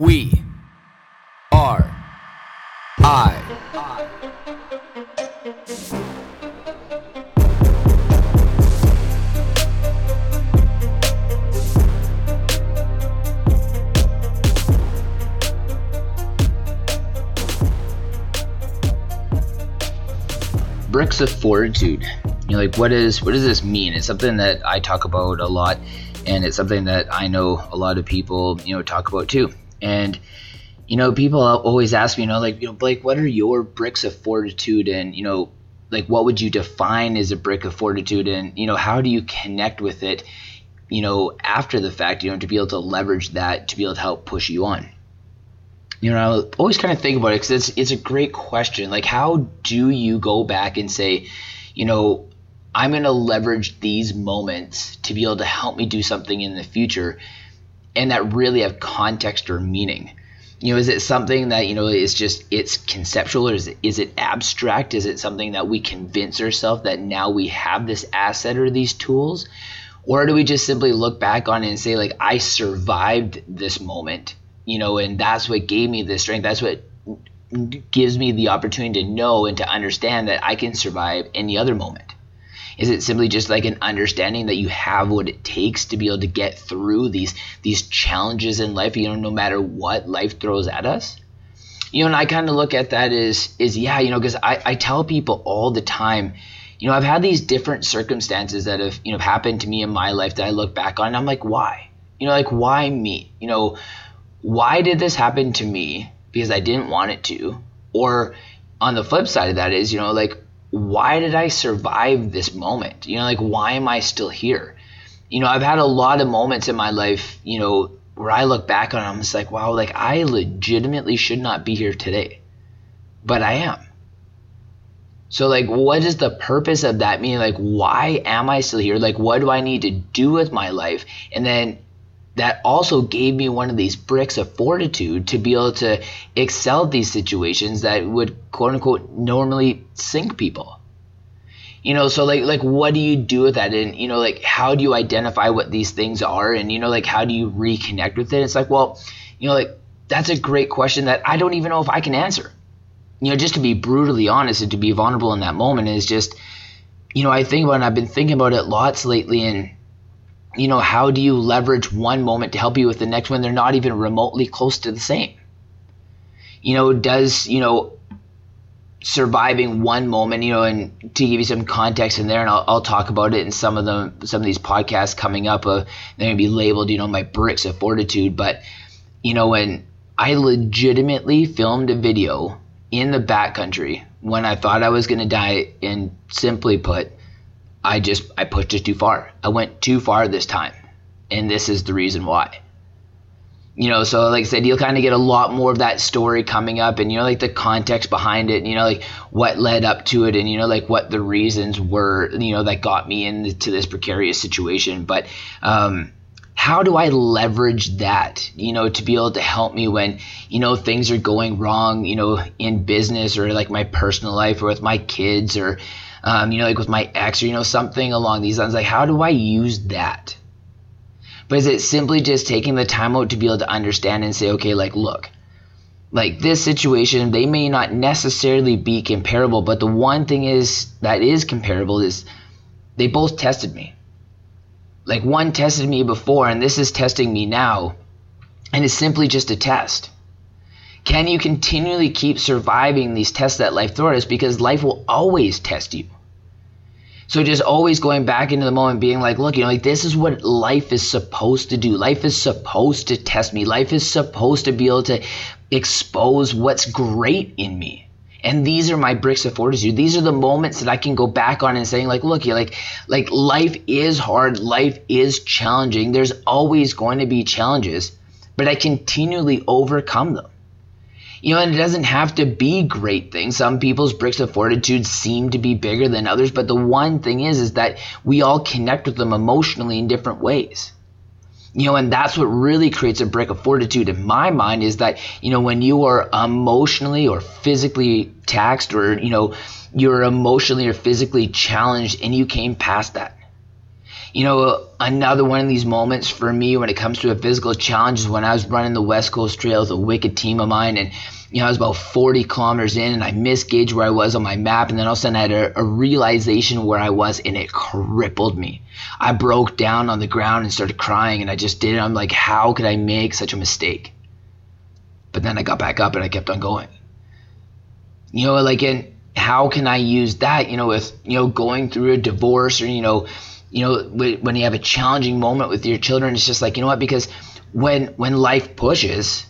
We are I. bricks of fortitude. You know like what is what does this mean? It's something that i talk about a lot and it's something that i know a lot of people you know talk about too and you know people always ask me you know like you know blake what are your bricks of fortitude? And you know like what would you define as a brick of fortitude? And you know how do you connect with it you know after the fact you know to be able to leverage that to be able to help push you on? You know, I always kind of think about it because it's it's a great question. Like, how do you go back and say, you know, I'm going to leverage these moments to be able to help me do something in the future, and that really have context or meaning. You know, is it something that you know is just it's conceptual, or is it is it abstract? Is it something that we convince ourselves that now we have this asset or these tools, or do we just simply look back on it and say like I survived this moment? you know, and that's what gave me the strength. That's what gives me the opportunity to know and to understand that I can survive any other moment. Is it simply just like an understanding that you have what it takes to be able to get through these these challenges in life, you know, no matter what life throws at us? You know, and I kind of look at that as is yeah, you know, because I, I tell people all the time, you know, I've had these different circumstances that have, you know, happened to me in my life that I look back on and I'm like, why? You know, like why me? You know, why did this happen to me? Because I didn't want it to. Or on the flip side of that is, you know, like, why did I survive this moment? You know, like, why am I still here? You know, I've had a lot of moments in my life, you know, where I look back on, I'm just like, wow, like, I legitimately should not be here today. But I am. So, like, what is the purpose of that? Meaning, like, why am I still here? Like, what do I need to do with my life? And then that also gave me one of these bricks of fortitude to be able to excel these situations that would quote unquote normally sink people. You know so like like what do you do with that? And you know like how do you identify what these things are? And you know like how do you reconnect with it? It's like well you know like that's a great question that i don't even know if i can answer. You know just to be brutally honest and to be vulnerable in that moment is just you know i think about it i've been thinking about it lots lately and you know, how do you leverage one moment to help you with the next when they're not even remotely close to the same? You know, does, you know, surviving one moment, you know, and to give you some context in there, and I'll, I'll talk about it in some of them, some of these podcasts coming up. Uh, they're to be labeled, you know, my bricks of fortitude. But, you know, when I legitimately filmed a video in the backcountry when I thought I was going to die, and simply put, I just I pushed it too far. I went too far this time, and this is the reason why. You know, so like I said, you'll kind of get a lot more of that story coming up, and you know, like the context behind it, and you know, like what led up to it, and you know, like what the reasons were, you know, that got me into this precarious situation. But um, how do I leverage that, you know, to be able to help me when, you know, things are going wrong, you know, in business or like my personal life or with my kids or um, you know, like with my ex or, you know, something along these lines. Like, how do I use that? But is it simply just taking the time out to be able to understand and say, okay, like, look, like this situation, they may not necessarily be comparable, but the one thing is that is comparable is they both tested me. Like one tested me before, and this is testing me now, and it's simply just a test. Can you continually keep surviving these tests that life throws? At us? Because life will always test you. So just always going back into the moment, being like, look, you know, like this is what life is supposed to do. Life is supposed to test me. Life is supposed to be able to expose what's great in me. And these are my bricks of fortitude. These are the moments that I can go back on and saying, like, look, you like, like life is hard. Life is challenging. There's always going to be challenges, but I continually overcome them. You know, and it doesn't have to be great things. Some people's bricks of fortitude seem to be bigger than others, but the one thing is is that we all connect with them emotionally in different ways. You know, and that's what really creates a brick of fortitude in my mind is that, you know, when you are emotionally or physically taxed or, you know, you're emotionally or physically challenged and you came past that you know, another one of these moments for me when it comes to a physical challenge is when I was running the West Coast Trail with a wicked team of mine. And, you know, I was about 40 kilometers in and I misgauged where I was on my map. And then all of a sudden I had a, a realization where I was and it crippled me. I broke down on the ground and started crying and I just did it. I'm like, how could I make such a mistake? But then I got back up and I kept on going. You know, like, and how can I use that, you know, with, you know, going through a divorce or, you know, you know, when you have a challenging moment with your children, it's just like, you know what, because when, when life pushes,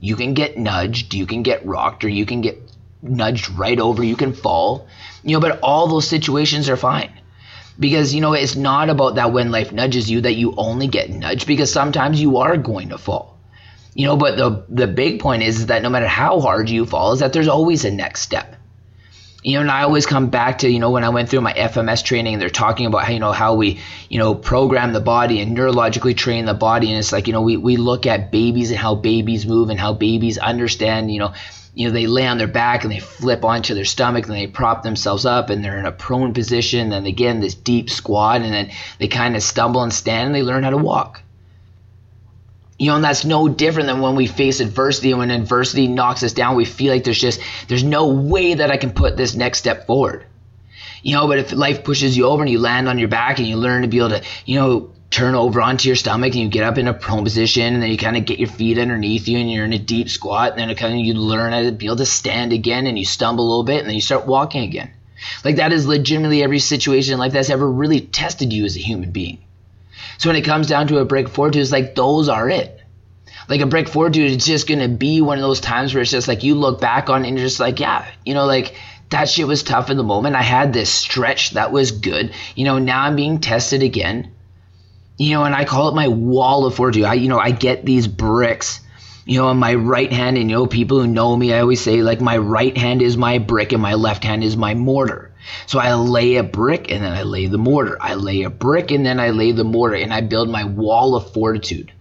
you can get nudged, you can get rocked, or you can get nudged right over, you can fall, you know, but all those situations are fine. Because you know it's not about that when life nudges you that you only get nudged because sometimes you are going to fall. You know but the the big point is, is that no matter how hard you fall is that there's always a next step you know, and I always come back to, you know, when I went through my FMS training and they're talking about how, you know, how we, you know, program the body and neurologically train the body. And it's like, you know, we, we look at babies and how babies move and how babies understand, you know, you know, they lay on their back and they flip onto their stomach and they prop themselves up and they're in a prone position. And again, this deep squat and then they kind of stumble and stand and they learn how to walk. You know, and that's no different than when we face adversity. And when adversity knocks us down, we feel like there's just, there's no way that I can put this next step forward. You know, but if life pushes you over and you land on your back and you learn to be able to, you know, turn over onto your stomach and you get up in a prone position and then you kind of get your feet underneath you and you're in a deep squat and then kind of you learn how to be able to stand again and you stumble a little bit and then you start walking again. Like that is legitimately every situation in life that's ever really tested you as a human being. So when it comes down to a brick fortitude, it's like those are it. Like a brick fortitude, it's just gonna be one of those times where it's just like you look back on and you're just like, yeah, you know, like that shit was tough in the moment. I had this stretch that was good. You know, now I'm being tested again. You know, and I call it my wall of fortitude. I, you know, I get these bricks you know, on my right hand, and you know, people who know me, I always say, like, my right hand is my brick and my left hand is my mortar. So I lay a brick and then I lay the mortar. I lay a brick and then I lay the mortar and I build my wall of fortitude.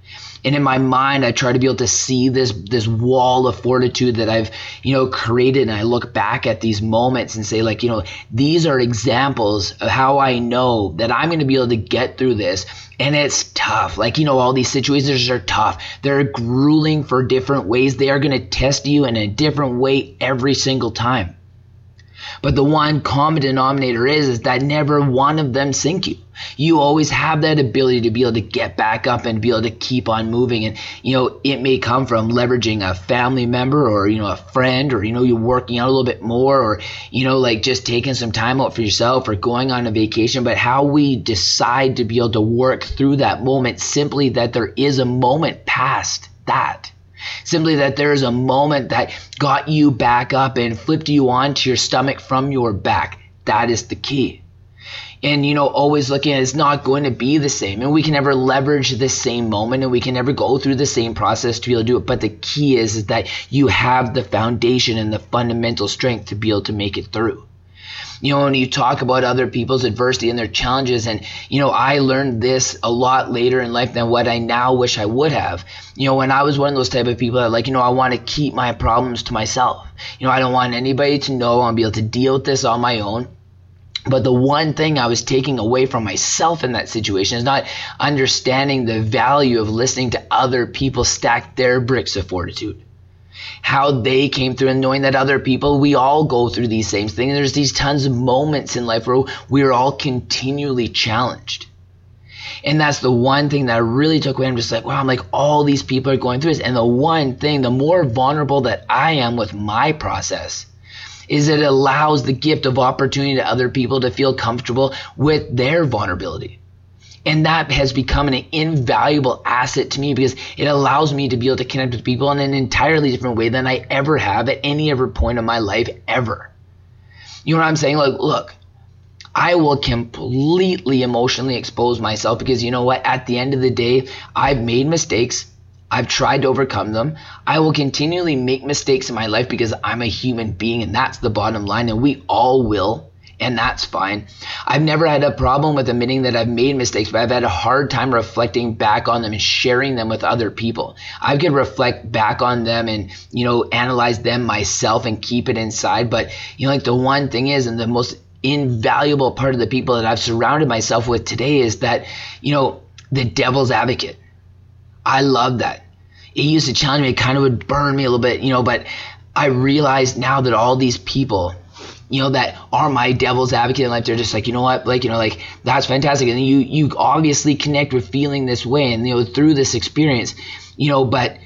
And in my mind i try to be able to see this this wall of fortitude that i've you know created. And i look back at these moments and say like you know these are examples of how i know that i'm going to be able to get through this. And it's tough. Like you know all these situations are tough. They're grueling for different ways. They are going to test you in a different way every single time but the one common denominator is, is that never one of them sink you. You always have that ability to be able to get back up and be able to keep on moving. And, you know, it may come from leveraging a family member or, you know, a friend or, you know, you're working out a little bit more or, you know, like just taking some time out for yourself or going on a vacation. But how we decide to be able to work through that moment simply that there is a moment past that Simply that there is a moment that got you back up and flipped you onto your stomach from your back. That is the key. And, you know, always looking at it's not going to be the same. And we can never leverage the same moment and we can never go through the same process to be able to do it. But the key is, is that you have the foundation and the fundamental strength to be able to make it through you know, when you talk about other people's adversity and their challenges, and, you know, I learned this a lot later in life than what I now wish I would have. You know, when I was one of those type of people that, like, you know, I want to keep my problems to myself. You know, I don't want anybody to know. I want to be able to deal with this on my own. But the one thing I was taking away from myself in that situation is not understanding the value of listening to other people stack their bricks of fortitude how they came through and knowing that other people, we all go through these same things. There's these tons of moments in life where we're all continually challenged. And that's the one thing that I really took away. I'm just like, wow, I'm like, all these people are going through this. And the one thing, the more vulnerable that I am with my process, is it allows the gift of opportunity to other people to feel comfortable with their vulnerability. And that has become an invaluable asset to me because it allows me to be able to connect with people in an entirely different way than I ever have at any other point in my life ever. You know what I'm saying? Like, look, I will completely emotionally expose myself because you know what? At the end of the day, I've made mistakes. I've tried to overcome them. I will continually make mistakes in my life because I'm a human being and that's the bottom line and we all will and that's fine. I've never had a problem with admitting that I've made mistakes, but I've had a hard time reflecting back on them and sharing them with other people. I could reflect back on them and, you know, analyze them myself and keep it inside. But, you know, like the one thing is, and the most invaluable part of the people that I've surrounded myself with today is that, you know, the devil's advocate. I love that. It used to challenge me, it kind of would burn me a little bit, you know, but I realize now that all these people, you know, that are my devil's advocate in life, they're just like, you know what, like, you know, like that's fantastic. And you you obviously connect with feeling this way and you know, through this experience, you know, but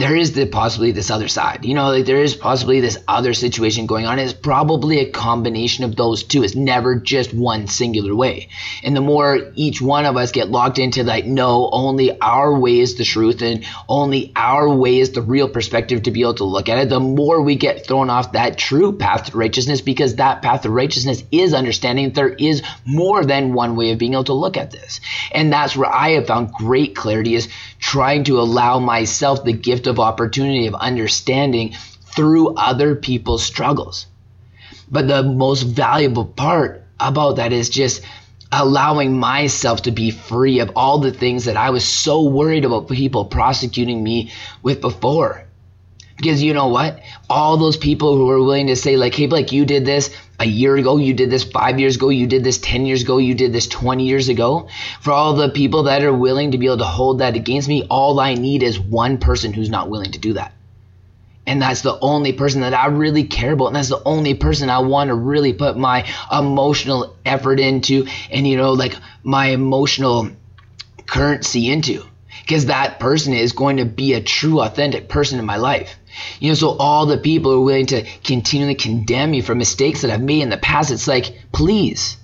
there is the possibly this other side. You know, like there is possibly this other situation going on. It's probably a combination of those two. It's never just one singular way. And the more each one of us get locked into like, no, only our way is the truth and only our way is the real perspective to be able to look at it, the more we get thrown off that true path to righteousness because that path to righteousness is understanding that there is more than one way of being able to look at this. And that's where I have found great clarity is trying to allow myself the gift of opportunity of understanding through other people's struggles. But the most valuable part about that is just allowing myself to be free of all the things that I was so worried about people prosecuting me with before. Because you know what? All those people who are willing to say, like, hey, like, you did this a year ago, you did this five years ago, you did this 10 years ago, you did this 20 years ago. For all the people that are willing to be able to hold that against me, all I need is one person who's not willing to do that. And that's the only person that I really care about. And that's the only person I want to really put my emotional effort into and, you know, like my emotional currency into because that person is going to be a true, authentic person in my life. You know, so all the people are willing to continually condemn me for mistakes that I've made in the past, it's like, please,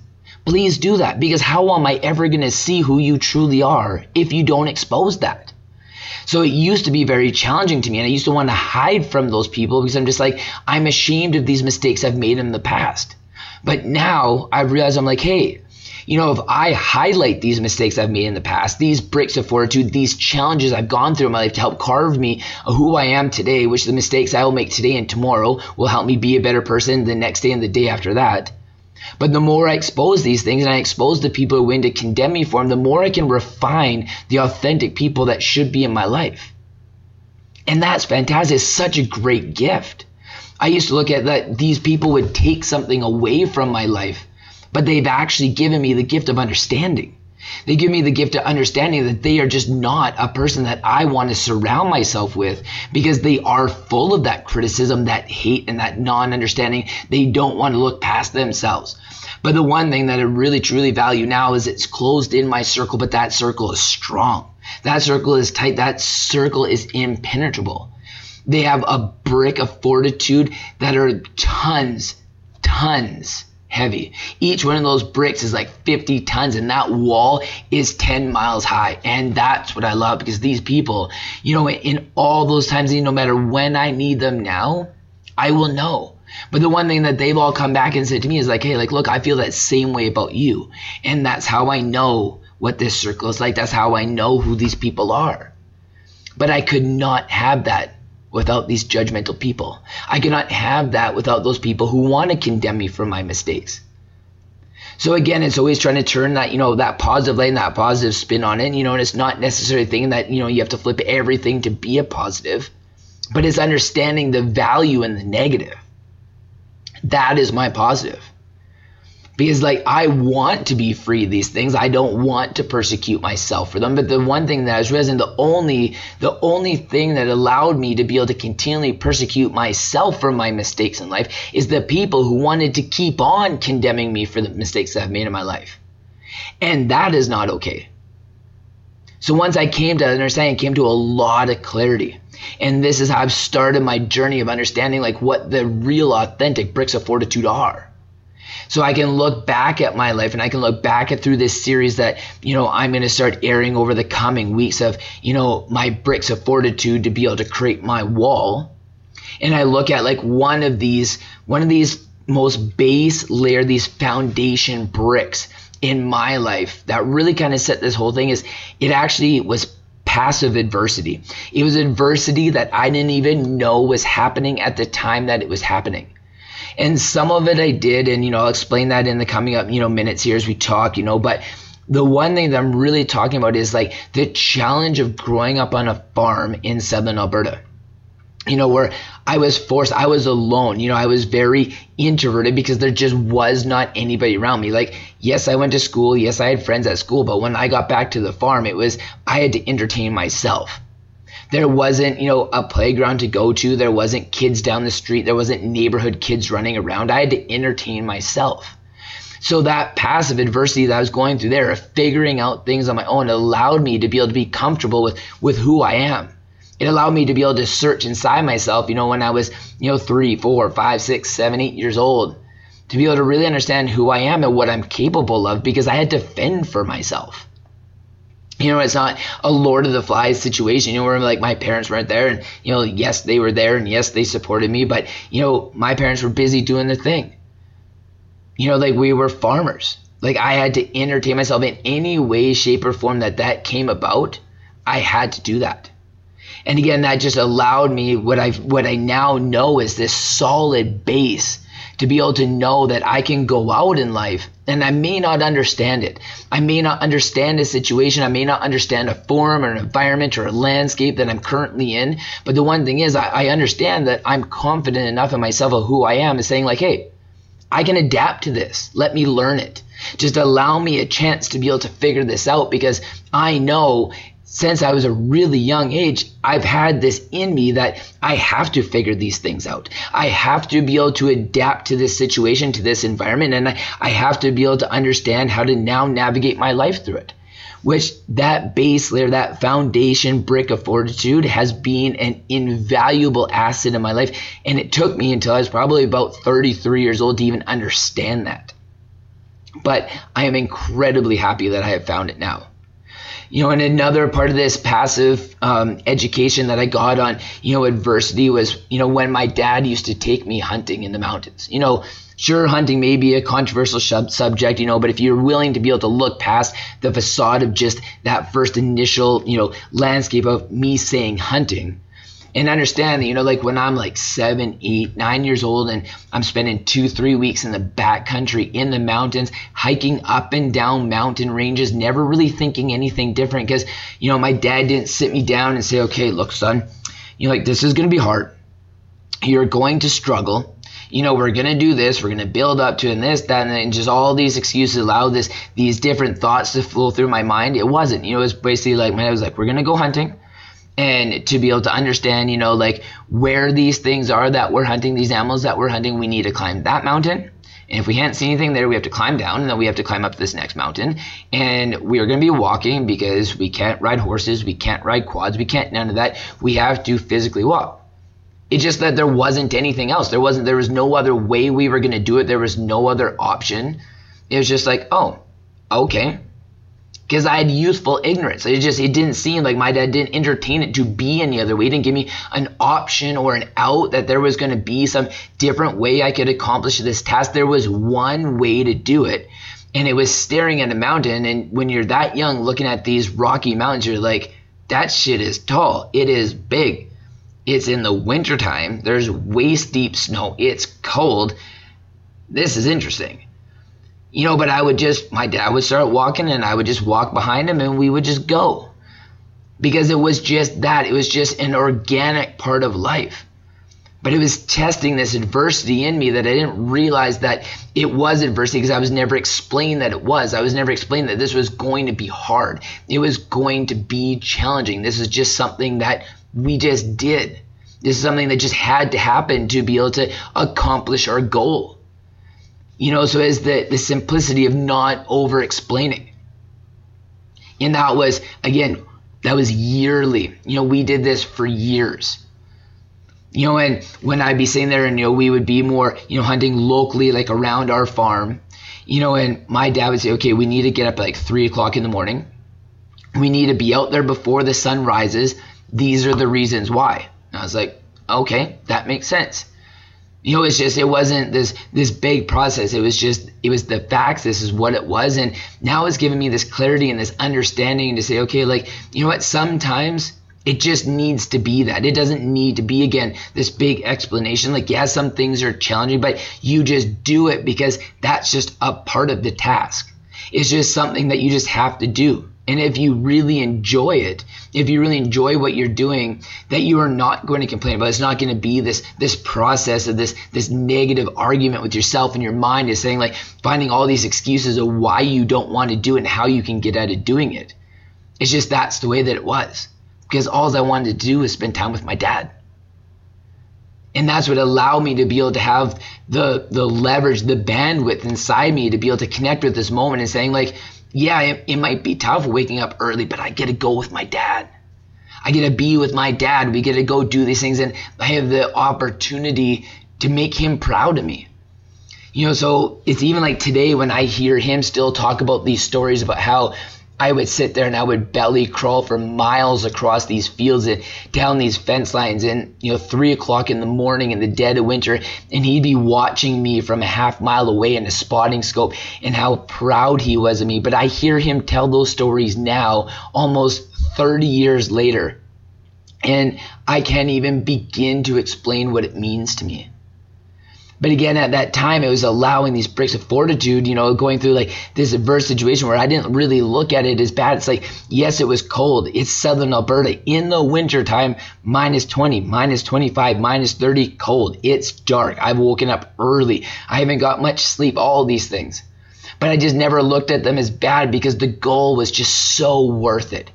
please do that because how am I ever going to see who you truly are if you don't expose that? So it used to be very challenging to me, and I used to want to hide from those people because I'm just like, I'm ashamed of these mistakes I've made in the past. But now I realize I'm like, hey, you know, if I highlight these mistakes I've made in the past, these bricks of fortitude, these challenges I've gone through in my life to help carve me who I am today, which the mistakes I will make today and tomorrow will help me be a better person the next day and the day after that. But the more I expose these things and I expose the people who win to condemn me for them, the more I can refine the authentic people that should be in my life. And that's fantastic. It's such a great gift. I used to look at that these people would take something away from my life but they've actually given me the gift of understanding. They give me the gift of understanding that they are just not a person that I want to surround myself with because they are full of that criticism, that hate, and that non understanding. They don't want to look past themselves. But the one thing that I really truly value now is it's closed in my circle, but that circle is strong. That circle is tight. That circle is impenetrable. They have a brick of fortitude that are tons, tons heavy. Each one of those bricks is like 50 tons, and that wall is 10 miles high. And that's what I love because these people, you know, in all those times, no matter when I need them now, I will know. But the one thing that they've all come back and said to me is like, hey, like, look, I feel that same way about you. And that's how I know what this circle is like. That's how I know who these people are. But I could not have that without these judgmental people. I cannot have that without those people who want to condemn me for my mistakes. So again, it's always trying to turn that, you know, that positive light and that positive spin on it, you know, and it's not necessarily thinking that, you know, you have to flip everything to be a positive, but it's understanding the value in the negative. That is my positive because like I want to be free of these things. I don't want to persecute myself for them. But the one thing that I was realizing, the only the only thing that allowed me to be able to continually persecute myself for my mistakes in life is the people who wanted to keep on condemning me for the mistakes that I've made in my life. And that is not okay. So once I came to understand, I came to a lot of clarity. And this is how I've started my journey of understanding like what the real authentic bricks of fortitude are so I can look back at my life and I can look back at through this series that, you know, I'm going to start airing over the coming weeks of, you know, my bricks of fortitude to be able to create my wall. And I look at like one of these, one of these most base layer, these foundation bricks in my life that really kind of set this whole thing is it actually was passive adversity. It was adversity that I didn't even know was happening at the time that it was happening. And some of it I did, and you know, I'll explain that in the coming up, you know, minutes here as we talk, you know, but the one thing that I'm really talking about is like the challenge of growing up on a farm in southern Alberta. you know, where I was forced, I was alone. You know, I was very introverted because there just was not anybody around me. Like, yes, I went to school. Yes, I had friends at school. But when I got back to the farm, it was, I had to entertain myself. There wasn't, you know, a playground to go to. There wasn't kids down the street. There wasn't neighborhood kids running around. I had to entertain myself. So that passive adversity that I was going through there, of figuring out things on my own, allowed me to be able to be comfortable with, with who I am it allowed me to be able to search inside myself, you know, when I was, you know, three, four, five, six, seven, eight years old, to be able to really understand who I am and what I'm capable of because I had to fend for myself. You know, it's not a Lord of the Flies situation, you know, where like my parents weren't there and, you know, yes, they were there and yes, they supported me, but, you know, my parents were busy doing their thing. You know, like we were farmers. Like I had to entertain myself in any way, shape, or form that that came about. I had to do that and again, that just allowed me what I what I now know is this solid base to be able to know that I can go out in life and I may not understand it. I may not understand a situation. I may not understand a form or an environment or a landscape that I'm currently in. But the one thing is, I, I understand that I'm confident enough in myself of who I am is saying, like, hey, I can adapt to this. Let me learn it. Just allow me a chance to be able to figure this out because I know since I was a really young age, I've had this in me that I have to figure these things out. I have to be able to adapt to this situation, to this environment, and I, I have to be able to understand how to now navigate my life through it. Which that base layer, that foundation brick of fortitude has been an invaluable asset in my life. And it took me until I was probably about 33 years old to even understand that. But I am incredibly happy that I have found it now you know, and another part of this passive um, education that I got on, you know, adversity was, you know, when my dad used to take me hunting in the mountains. You know, sure, hunting may be a controversial sub- subject, you know, but if you're willing to be able to look past the facade of just that first initial, you know, landscape of me saying hunting, and understand that you know like when i'm like seven eight nine years old and i'm spending two three weeks in the back country in the mountains hiking up and down mountain ranges never really thinking anything different because you know my dad didn't sit me down and say okay look son you know like this is going to be hard you're going to struggle you know, we're gonna do this, we're gonna build up to and this, that, and just all these excuses allow this these different thoughts to flow through my mind. It wasn't. You know, it was basically like my dad was like, We're gonna go hunting and to be able to understand, you know, like where these things are that we're hunting, these animals that we're hunting, we need to climb that mountain. And if we can't see anything there, we have to climb down and then we have to climb up this next mountain. And we are going to be walking because we can't ride horses, we can't ride quads, we can't none of that. We have to physically walk. It's just that there wasn't anything else. There wasn't there was no other way we were going to do it. There was no other option. It was just like, "Oh, okay because I had youthful ignorance. It just it didn't seem like my dad didn't entertain it to be any other way. He didn't give me an option or an out that there was going to be some different way I could accomplish this task. There was one way to do it, and it was staring at a mountain. And when you're that young, looking at these rocky mountains, you're like, that shit is tall. It is big. It's in the wintertime. There's waist deep snow. It's cold. This is interesting you know, but I would just, my dad would start walking and I would just walk behind him and we would just go because it was just that. It was just an organic part of life. But it was testing this adversity in me that I didn't realize that it was adversity because I was never explained that it was. I was never explained that this was going to be hard. It was going to be challenging. This is just something that we just did. This is something that just had to happen to be able to accomplish our goal. You know, so it's the, the simplicity of not over explaining. And that was, again, that was yearly. You know, we did this for years. You know, and when I'd be sitting there and, you know, we would be more, you know, hunting locally, like around our farm, you know, and my dad would say, okay, we need to get up at like three o'clock in the morning. We need to be out there before the sun rises. These are the reasons why. And I was like, okay, that makes sense you know it's just it wasn't this this big process. It was just it was the facts. This is what it was. And now it's given me this clarity and this understanding to say okay like you know what? Sometimes it just needs to be that. It doesn't need to be again this big explanation. Like yeah some things are challenging but you just do it because that's just a part of the task. It's just something that you just have to do And if you really enjoy it, if you really enjoy what you're doing, that you are not going to complain about. It's not going to be this this process of this this negative argument with yourself and your mind is saying like finding all these excuses of why you don't want to do it and how you can get out of doing it. It's just that's the way that it was. Because all I wanted to do was spend time with my dad. And that's what allowed me to be able to have the the leverage, the bandwidth inside me to be able to connect with this moment and saying like, yeah, it, it might be tough waking up early, but I get to go with my dad. I get to be with my dad. We get to go do these things, and I have the opportunity to make him proud of me. You know, so it's even like today when I hear him still talk about these stories about how I would sit there and I would belly crawl for miles across these fields and down these fence lines and you know three o'clock in the morning in the dead of winter and he'd be watching me from a half mile away in a spotting scope and how proud he was of me. But I hear him tell those stories now almost 30 years later. And I can't even begin to explain what it means to me. But again, at that time, it was allowing these bricks of fortitude, you know, going through like this adverse situation where I didn't really look at it as bad. It's like, yes, it was cold. It's southern Alberta in the wintertime, minus 20, minus 25, minus 30, cold. It's dark. I've woken up early. I haven't got much sleep, all these things. But I just never looked at them as bad because the goal was just so worth it.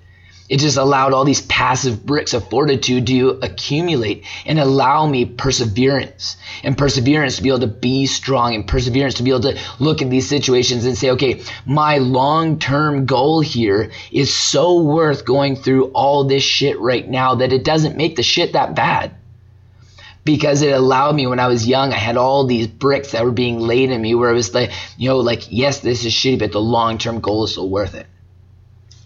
It just allowed all these passive bricks of fortitude to accumulate and allow me perseverance and perseverance to be able to be strong and perseverance to be able to look at these situations and say, okay, my long term goal here is so worth going through all this shit right now that it doesn't make the shit that bad because it allowed me when I was young, I had all these bricks that were being laid in me where it was like, you know, like, yes, this is shitty, but the long term goal is so worth it.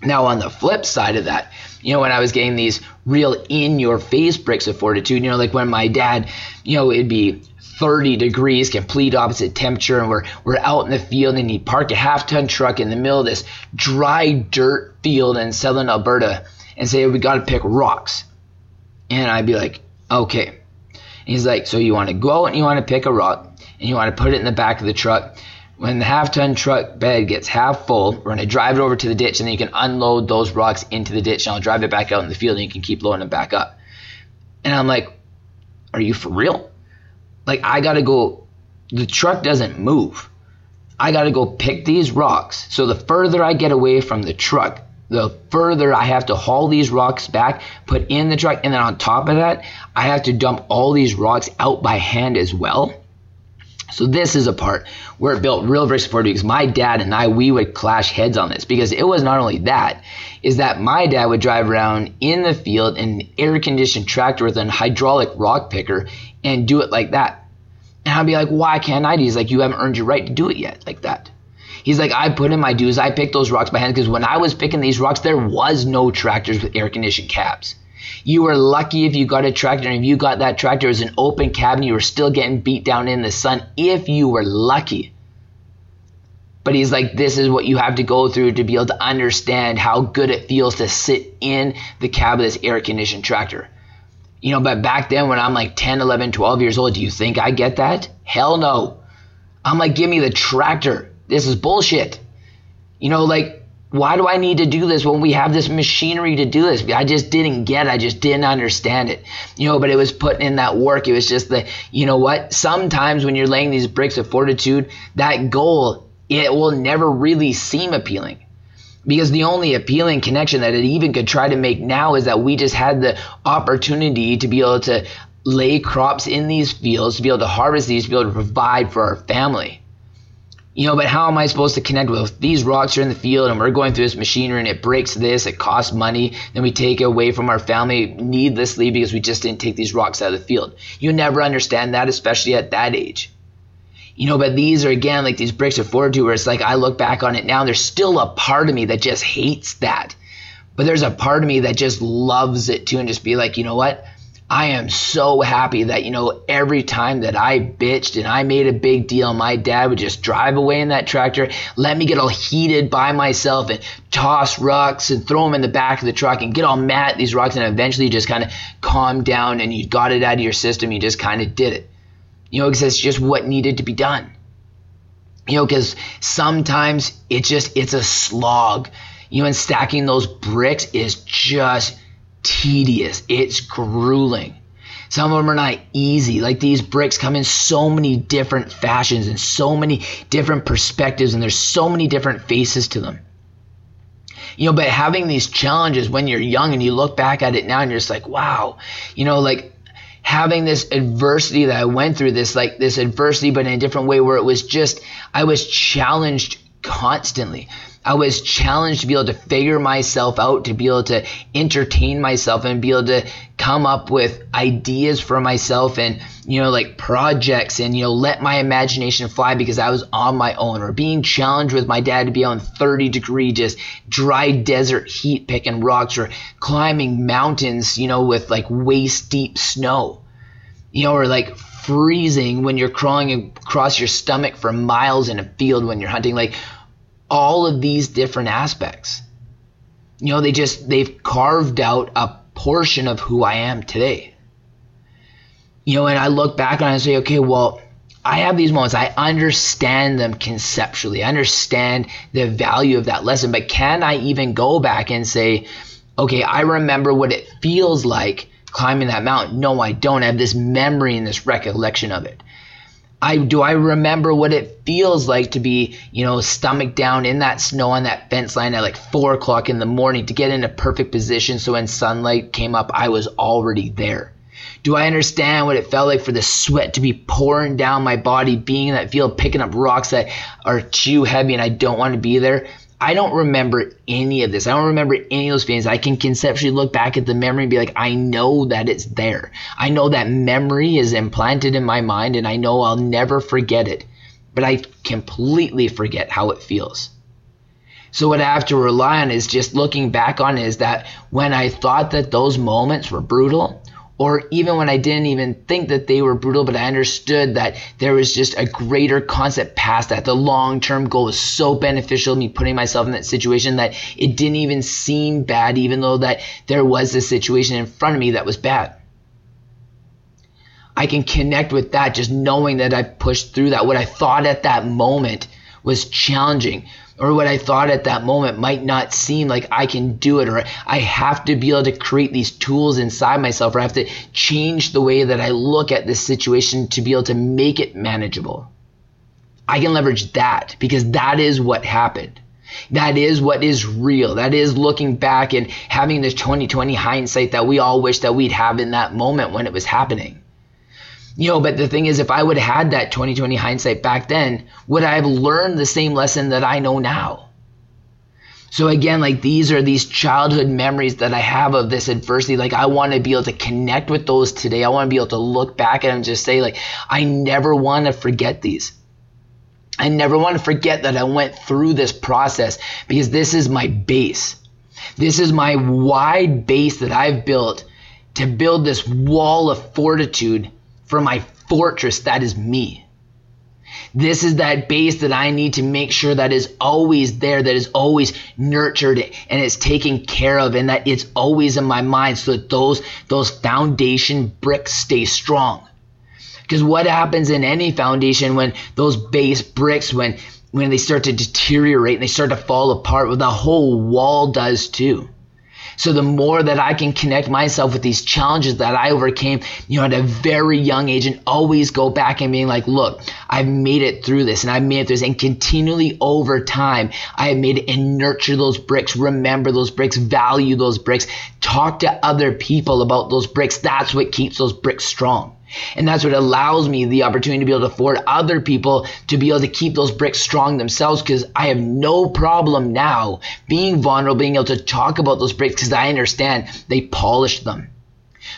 Now, on the flip side of that, you know, when I was getting these real in your face bricks of fortitude, you know, like when my dad, you know, it'd be 30 degrees, complete opposite temperature, and we're, we're out in the field, and he'd park a half ton truck in the middle of this dry dirt field in southern Alberta and say, We got to pick rocks. And I'd be like, Okay. And he's like, So you want to go out and you want to pick a rock, and you want to put it in the back of the truck, when the half ton truck bed gets half full, we're going to drive it over to the ditch and then you can unload those rocks into the ditch and I'll drive it back out in the field and you can keep loading them back up. And I'm like, are you for real? Like, I got to go, the truck doesn't move. I got to go pick these rocks. So the further I get away from the truck, the further I have to haul these rocks back, put in the truck, and then on top of that, I have to dump all these rocks out by hand as well. So this is a part where it built real bricks for because my dad and I we would clash heads on this because it was not only that is that my dad would drive around in the field in an air conditioned tractor with an hydraulic rock picker and do it like that. And I'd be like, why can't I? He's like, you haven't earned your right to do it yet, like that. He's like, I put in my dues. I picked those rocks by hand because when I was picking these rocks, there was no tractors with air conditioned cabs. You were lucky if you got a tractor, and if you got that tractor as an open cabin, you were still getting beat down in the sun, if you were lucky. But he's like, this is what you have to go through to be able to understand how good it feels to sit in the cab of this air conditioned tractor. You know, but back then when I'm like 10, 11, 12 years old, do you think I get that? Hell no. I'm like, give me the tractor. This is bullshit. You know, like why do I need to do this when we have this machinery to do this? I just didn't get it. I just didn't understand it. You know, but it was putting in that work. It was just the, you know what? Sometimes when you're laying these bricks of fortitude, that goal, it will never really seem appealing. Because the only appealing connection that it even could try to make now is that we just had the opportunity to be able to lay crops in these fields, to be able to harvest these, to be able to provide for our family. You know, but how am I supposed to connect with these rocks are in the field and we're going through this machinery and it breaks this, it costs money, then we take it away from our family needlessly because we just didn't take these rocks out of the field. You never understand that, especially at that age. You know, but these are again like these bricks of fortitude where it's like I look back on it now, there's still a part of me that just hates that. But there's a part of me that just loves it too and just be like, you know what? I am so happy that, you know, every time that I bitched and I made a big deal, my dad would just drive away in that tractor, let me get all heated by myself and toss rocks and throw them in the back of the truck and get all mad at these rocks. And eventually just kind of calm down and you got it out of your system. You just kind of did it, you know, because it's just what needed to be done. You know, because sometimes it just, it's a slog You know, and stacking those bricks is just tedious. It's grueling. Some of them are not easy. Like these bricks come in so many different fashions and so many different perspectives, and there's so many different faces to them. You know, but having these challenges when you're young and you look back at it now and you're just like, wow, you know, like having this adversity that I went through, this like this adversity, but in a different way where it was just, I was challenged constantly. I was challenged to be able to figure myself out, to be able to entertain myself and be able to come up with ideas for myself and, you know, like projects and, you know, let my imagination fly because I was on my own or being challenged with my dad to be on 30 degree, just dry desert heat picking rocks or climbing mountains, you know, with like waist deep snow, you know, or like freezing when you're crawling across your stomach for miles in a field when you're hunting. Like, all of these different aspects. You know, they just, they've carved out a portion of who I am today. You know, and I look back and say, okay, well, I have these moments. I understand them conceptually. I understand the value of that lesson. But can I even go back and say, okay, I remember what it feels like climbing that mountain? No, I don't. I have this memory and this recollection of it. I do I remember what it feels like to be, you know, stomach down in that snow on that fence line at like four o'clock in the morning to get in a perfect position so when sunlight came up, I was already there. Do I understand what it felt like for the sweat to be pouring down my body, being in that field, picking up rocks that are too heavy and I don't want to be there? I don't remember any of this. I don't remember any of those feelings. I can conceptually look back at the memory and be like, I know that it's there. I know that memory is implanted in my mind and I know I'll never forget it. But I completely forget how it feels. So what I have to rely on is just looking back on is that when I thought that those moments were brutal, or even when I didn't even think that they were brutal, but I understood that there was just a greater concept past that. The long term goal was so beneficial, me putting myself in that situation that it didn't even seem bad, even though that there was a situation in front of me that was bad. I can connect with that just knowing that I pushed through that. What I thought at that moment was challenging or what I thought at that moment might not seem like I can do it, or I have to be able to create these tools inside myself, or I have to change the way that I look at this situation to be able to make it manageable. I can leverage that because that is what happened. That is what is real. That is looking back and having this 2020 hindsight that we all wish that we'd have in that moment when it was happening. You know, but the thing is, if I would have had that 2020 hindsight back then, would I have learned the same lesson that I know now? So again, like these are these childhood memories that I have of this adversity. Like I want to be able to connect with those today. I want to be able to look back at them and just say, like, I never want to forget these. I never want to forget that I went through this process because this is my base. This is my wide base that I've built to build this wall of fortitude for my fortress that is me. This is that base that I need to make sure that is always there, that is always nurtured and it's taken care of, and that it's always in my mind so that those, those foundation bricks stay strong. Because what happens in any foundation when those base bricks, when when they start to deteriorate and they start to fall apart, well, the whole wall does too. So the more that I can connect myself with these challenges that I overcame, you know, at a very young age and always go back and being like, look, I've made it through this and I've made it through this. And continually over time, I have made it and nurture those bricks, remember those bricks, value those bricks, talk to other people about those bricks. That's what keeps those bricks strong. And that's what allows me the opportunity to be able to afford other people to be able to keep those bricks strong themselves because I have no problem now being vulnerable, being able to talk about those bricks because I understand they polished them.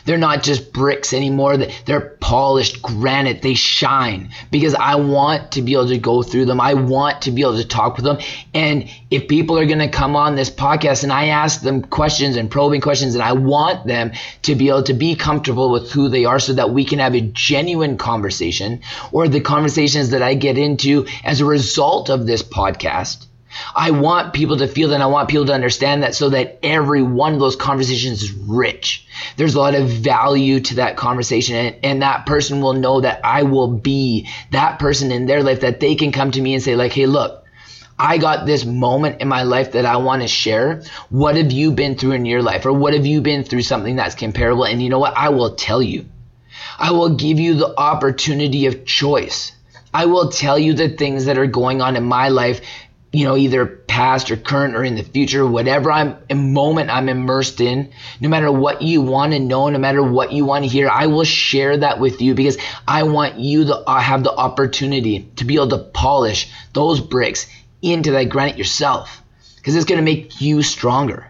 They're not just bricks anymore. They're polished granite. They shine because I want to be able to go through them. I want to be able to talk with them. And if people are going to come on this podcast and I ask them questions and probing questions, and I want them to be able to be comfortable with who they are so that we can have a genuine conversation or the conversations that I get into as a result of this podcast I want people to feel that. I want people to understand that so that every one of those conversations is rich. There's a lot of value to that conversation. And, and that person will know that I will be that person in their life that they can come to me and say, like, hey, look, I got this moment in my life that I want to share. What have you been through in your life? Or what have you been through something that's comparable? And you know what? I will tell you. I will give you the opportunity of choice. I will tell you the things that are going on in my life you know, either past or current or in the future, whatever I'm a moment I'm immersed in, no matter what you want to know, no matter what you want to hear, I will share that with you because I want you to uh, have the opportunity to be able to polish those bricks into that granite yourself because it's going to make you stronger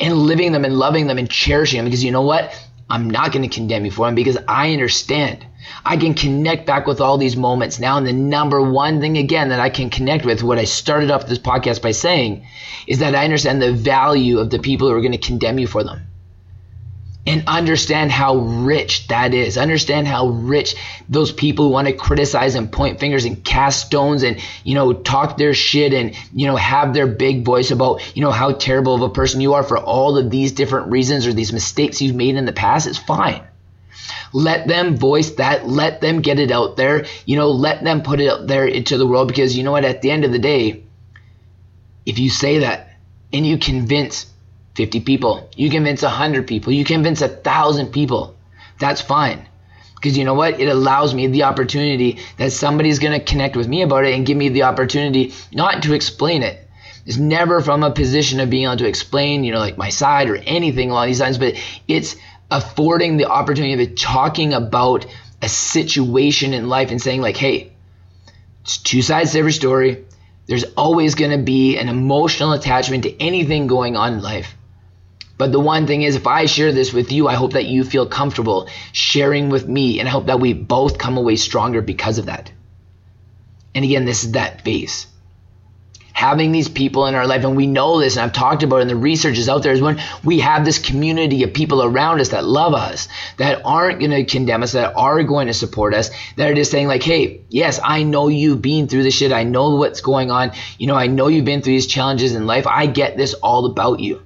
and living them and loving them and cherishing them because you know what? I'm not going to condemn you for them because I understand I can connect back with all these moments now. And the number one thing, again, that I can connect with, what I started off this podcast by saying, is that I understand the value of the people who are going to condemn you for them. And understand how rich that is. Understand how rich those people who want to criticize and point fingers and cast stones and, you know, talk their shit and, you know, have their big voice about, you know, how terrible of a person you are for all of these different reasons or these mistakes you've made in the past. It's fine. Let them voice that. Let them get it out there. You know, let them put it out there into the world because you know what? At the end of the day, if you say that and you convince 50 people, you convince 100 people, you convince a 1,000 people, that's fine. Because you know what? It allows me the opportunity that somebody's going to connect with me about it and give me the opportunity not to explain it. It's never from a position of being able to explain, you know, like my side or anything along these lines, but it's affording the opportunity of talking about a situation in life and saying like hey it's two sides to every story. There's always going to be an emotional attachment to anything going on in life. But the one thing is if i share this with you i hope that you feel comfortable sharing with me and i hope that we both come away stronger because of that. And again this is that phase having these people in our life, and we know this, and I've talked about it, and the research is out there, is when we have this community of people around us that love us, that aren't going to condemn us, that are going to support us, that are just saying, like, hey, yes, I know you've been through this shit. I know what's going on. You know, I know you've been through these challenges in life. I get this all about you.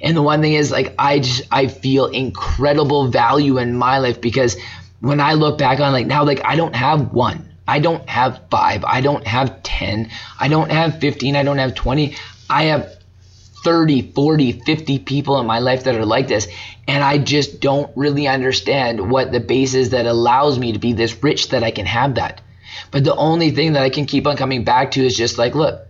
And the one thing is, like, I just, I feel incredible value in my life because when I look back on, like, now, like, I don't have one. I don't have five. I don't have 10. I don't have 15. I don't have 20. I have 30, 40, 50 people in my life that are like this. And I just don't really understand what the base is that allows me to be this rich that I can have that. But the only thing that I can keep on coming back to is just like, look,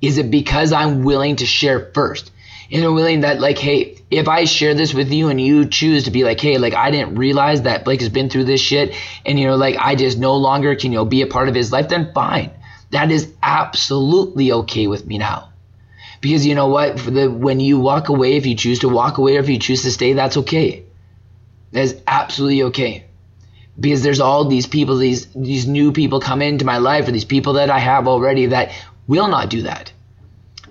is it because I'm willing to share first? And I'm willing that, like, hey, if I share this with you and you choose to be like, hey, like I didn't realize that Blake has been through this shit, and you know, like I just no longer can you know be a part of his life, then fine. That is absolutely okay with me now. Because you know what? The, when you walk away, if you choose to walk away or if you choose to stay, that's okay. That's absolutely okay. Because there's all these people, these these new people come into my life, or these people that I have already that will not do that.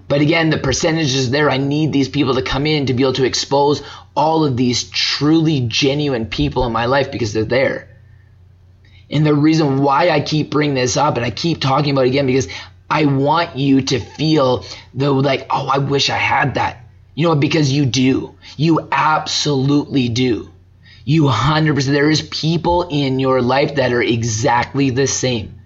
But again, the percentage is there. I need these people to come in to be able to expose all of these truly genuine people in my life because they're there. And the reason why I keep bringing this up and I keep talking about it again because I want you to feel the like, oh, I wish I had that. You know what? Because you do. You absolutely do. You 100%. There is people in your life that are exactly the same.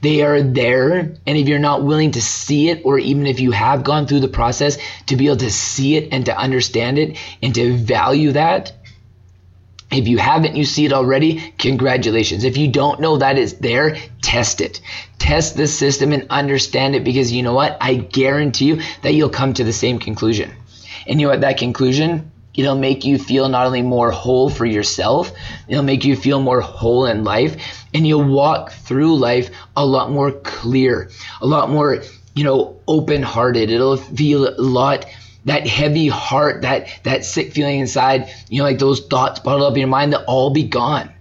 They are there. And if you're not willing to see it, or even if you have gone through the process to be able to see it and to understand it and to value that, if you haven't, you see it already, congratulations. If you don't know that it's there, test it. Test the system and understand it because you know what? I guarantee you that you'll come to the same conclusion. And you know what? That conclusion It'll make you feel not only more whole for yourself, it'll make you feel more whole in life, and you'll walk through life a lot more clear, a lot more, you know, open hearted. It'll feel a lot that heavy heart, that that sick feeling inside, you know, like those thoughts bottled up in your mind, that all be gone.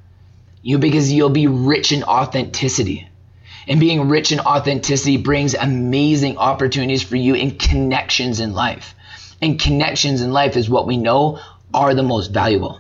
You know, because you'll be rich in authenticity. And being rich in authenticity brings amazing opportunities for you in connections in life and connections in life is what we know are the most valuable.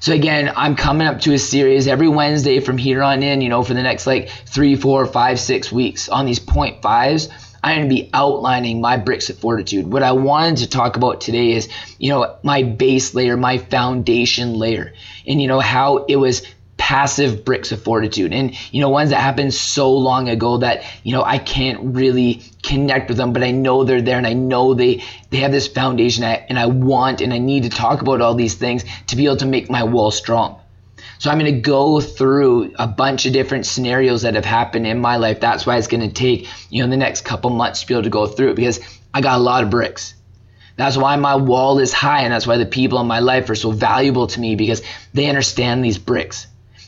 So again, I'm coming up to a series every Wednesday from here on in, you know, for the next like three, four, five, six weeks on these point fives. I'm going to be outlining my bricks of fortitude. What I wanted to talk about today is, you know, my base layer, my foundation layer, and you know how it was passive bricks of fortitude and you know ones that happened so long ago that you know I can't really connect with them but I know they're there and I know they they have this foundation and I want and I need to talk about all these things to be able to make my wall strong. So I'm going to go through a bunch of different scenarios that have happened in my life. That's why it's going to take, you know, the next couple months to be able to go through it because I got a lot of bricks. That's why my wall is high and that's why the people in my life are so valuable to me because they understand these bricks.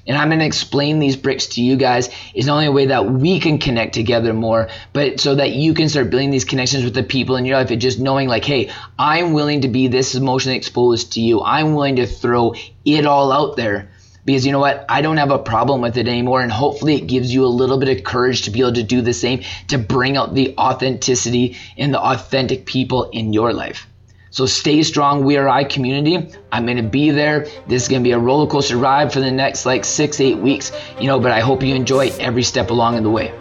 And I'm going to explain these bricks to you guys is not only way that we can connect together more, but so that you can start building these connections with the people in your life and just knowing like, hey, I'm willing to be this emotionally exposed to you. I'm willing to throw it all out there because you know what? I don't have a problem with it anymore. And hopefully it gives you a little bit of courage to be able to do the same, to bring out the authenticity and the authentic people in your life. So stay strong, We Are I community. I'm going to be there. This is going to be a roller coaster ride for the next like six, eight weeks, you know, but I hope you enjoy every step along in the way.